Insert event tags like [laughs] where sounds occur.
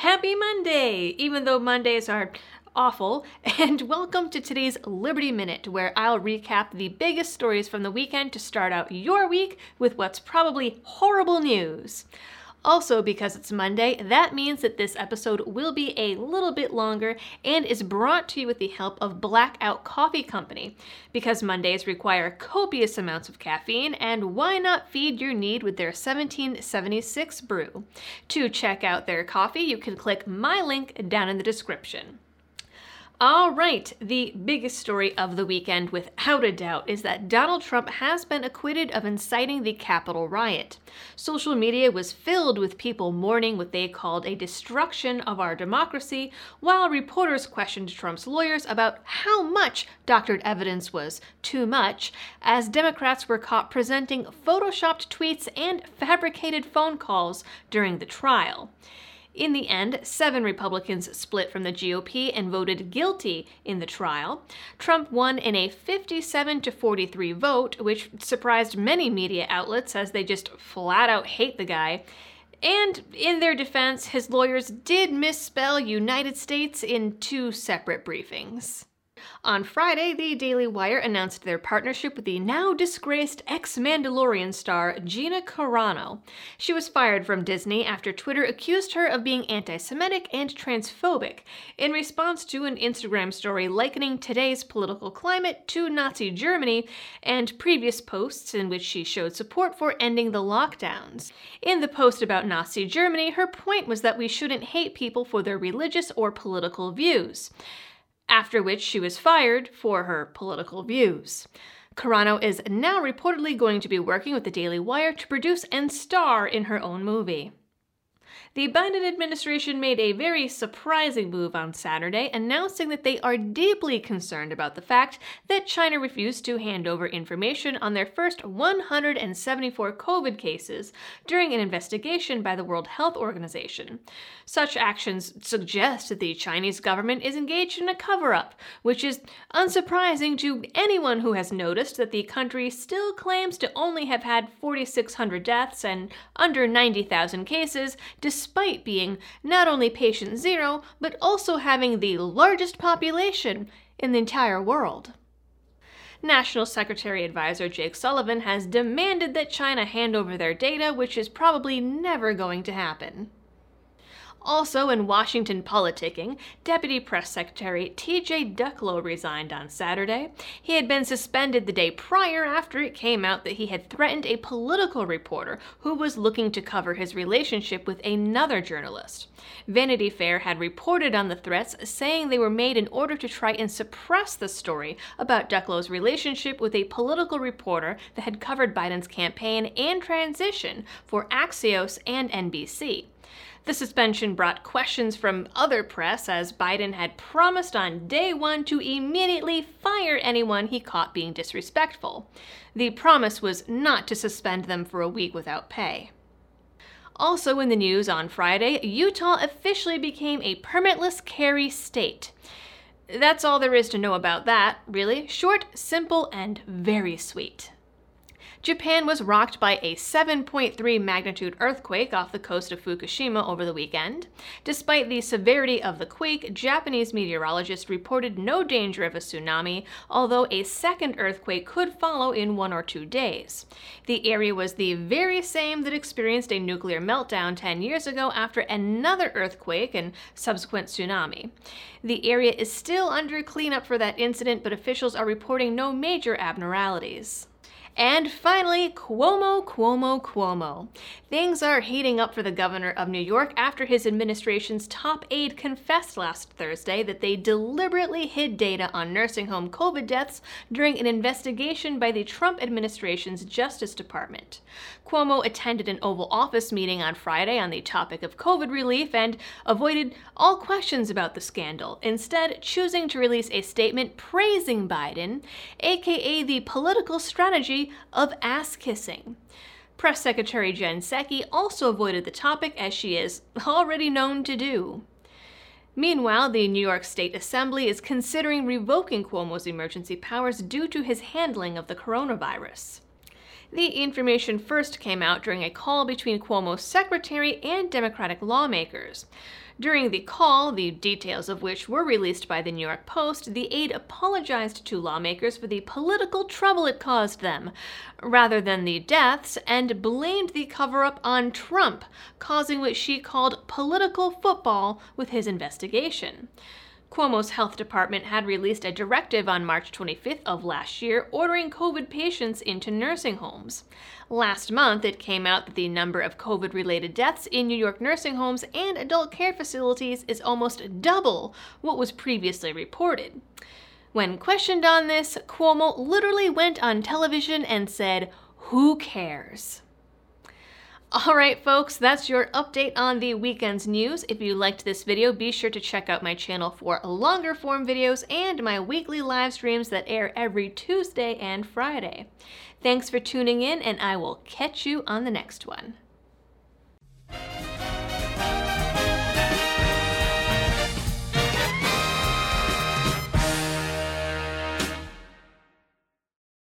Happy Monday! Even though Mondays are awful, [laughs] and welcome to today's Liberty Minute, where I'll recap the biggest stories from the weekend to start out your week with what's probably horrible news. Also, because it's Monday, that means that this episode will be a little bit longer and is brought to you with the help of Blackout Coffee Company. Because Mondays require copious amounts of caffeine, and why not feed your need with their 1776 brew? To check out their coffee, you can click my link down in the description. All right, the biggest story of the weekend, without a doubt, is that Donald Trump has been acquitted of inciting the Capitol riot. Social media was filled with people mourning what they called a destruction of our democracy, while reporters questioned Trump's lawyers about how much doctored evidence was too much, as Democrats were caught presenting photoshopped tweets and fabricated phone calls during the trial. In the end, seven Republicans split from the GOP and voted guilty in the trial. Trump won in a 57 to 43 vote, which surprised many media outlets as they just flat out hate the guy. And in their defense, his lawyers did misspell United States in two separate briefings. On Friday, the Daily Wire announced their partnership with the now disgraced ex Mandalorian star Gina Carano. She was fired from Disney after Twitter accused her of being anti Semitic and transphobic in response to an Instagram story likening today's political climate to Nazi Germany and previous posts in which she showed support for ending the lockdowns. In the post about Nazi Germany, her point was that we shouldn't hate people for their religious or political views after which she was fired for her political views. Carano is now reportedly going to be working with the Daily Wire to produce and star in her own movie. The Biden administration made a very surprising move on Saturday, announcing that they are deeply concerned about the fact that China refused to hand over information on their first 174 COVID cases during an investigation by the World Health Organization. Such actions suggest that the Chinese government is engaged in a cover up, which is unsurprising to anyone who has noticed that the country still claims to only have had 4,600 deaths and under 90,000 cases, despite being not only patient zero, but also having the largest population in the entire world. National Secretary Advisor Jake Sullivan has demanded that China hand over their data, which is probably never going to happen. Also in Washington politicking, Deputy Press Secretary T.J. Ducklo resigned on Saturday. He had been suspended the day prior after it came out that he had threatened a political reporter who was looking to cover his relationship with another journalist. Vanity Fair had reported on the threats, saying they were made in order to try and suppress the story about Ducklo's relationship with a political reporter that had covered Biden's campaign and transition for Axios and NBC. The suspension brought questions from other press as Biden had promised on day one to immediately fire anyone he caught being disrespectful. The promise was not to suspend them for a week without pay. Also in the news on Friday, Utah officially became a permitless carry state. That's all there is to know about that, really. Short, simple, and very sweet. Japan was rocked by a 7.3 magnitude earthquake off the coast of Fukushima over the weekend. Despite the severity of the quake, Japanese meteorologists reported no danger of a tsunami, although a second earthquake could follow in one or two days. The area was the very same that experienced a nuclear meltdown 10 years ago after another earthquake and subsequent tsunami. The area is still under cleanup for that incident, but officials are reporting no major abnormalities. And finally, Cuomo, Cuomo, Cuomo. Things are heating up for the governor of New York after his administration's top aide confessed last Thursday that they deliberately hid data on nursing home COVID deaths during an investigation by the Trump administration's Justice Department. Cuomo attended an Oval Office meeting on Friday on the topic of COVID relief and avoided all questions about the scandal, instead, choosing to release a statement praising Biden, aka the political strategy of ass kissing. Press Secretary Jen Psaki also avoided the topic as she is already known to do. Meanwhile, the New York State Assembly is considering revoking Cuomo's emergency powers due to his handling of the coronavirus. The information first came out during a call between Cuomo's secretary and Democratic lawmakers. During the call, the details of which were released by the New York Post, the aide apologized to lawmakers for the political trouble it caused them, rather than the deaths, and blamed the cover up on Trump, causing what she called political football with his investigation. Cuomo's health department had released a directive on March 25th of last year ordering COVID patients into nursing homes. Last month, it came out that the number of COVID related deaths in New York nursing homes and adult care facilities is almost double what was previously reported. When questioned on this, Cuomo literally went on television and said, Who cares? All right, folks, that's your update on the weekend's news. If you liked this video, be sure to check out my channel for longer form videos and my weekly live streams that air every Tuesday and Friday. Thanks for tuning in, and I will catch you on the next one.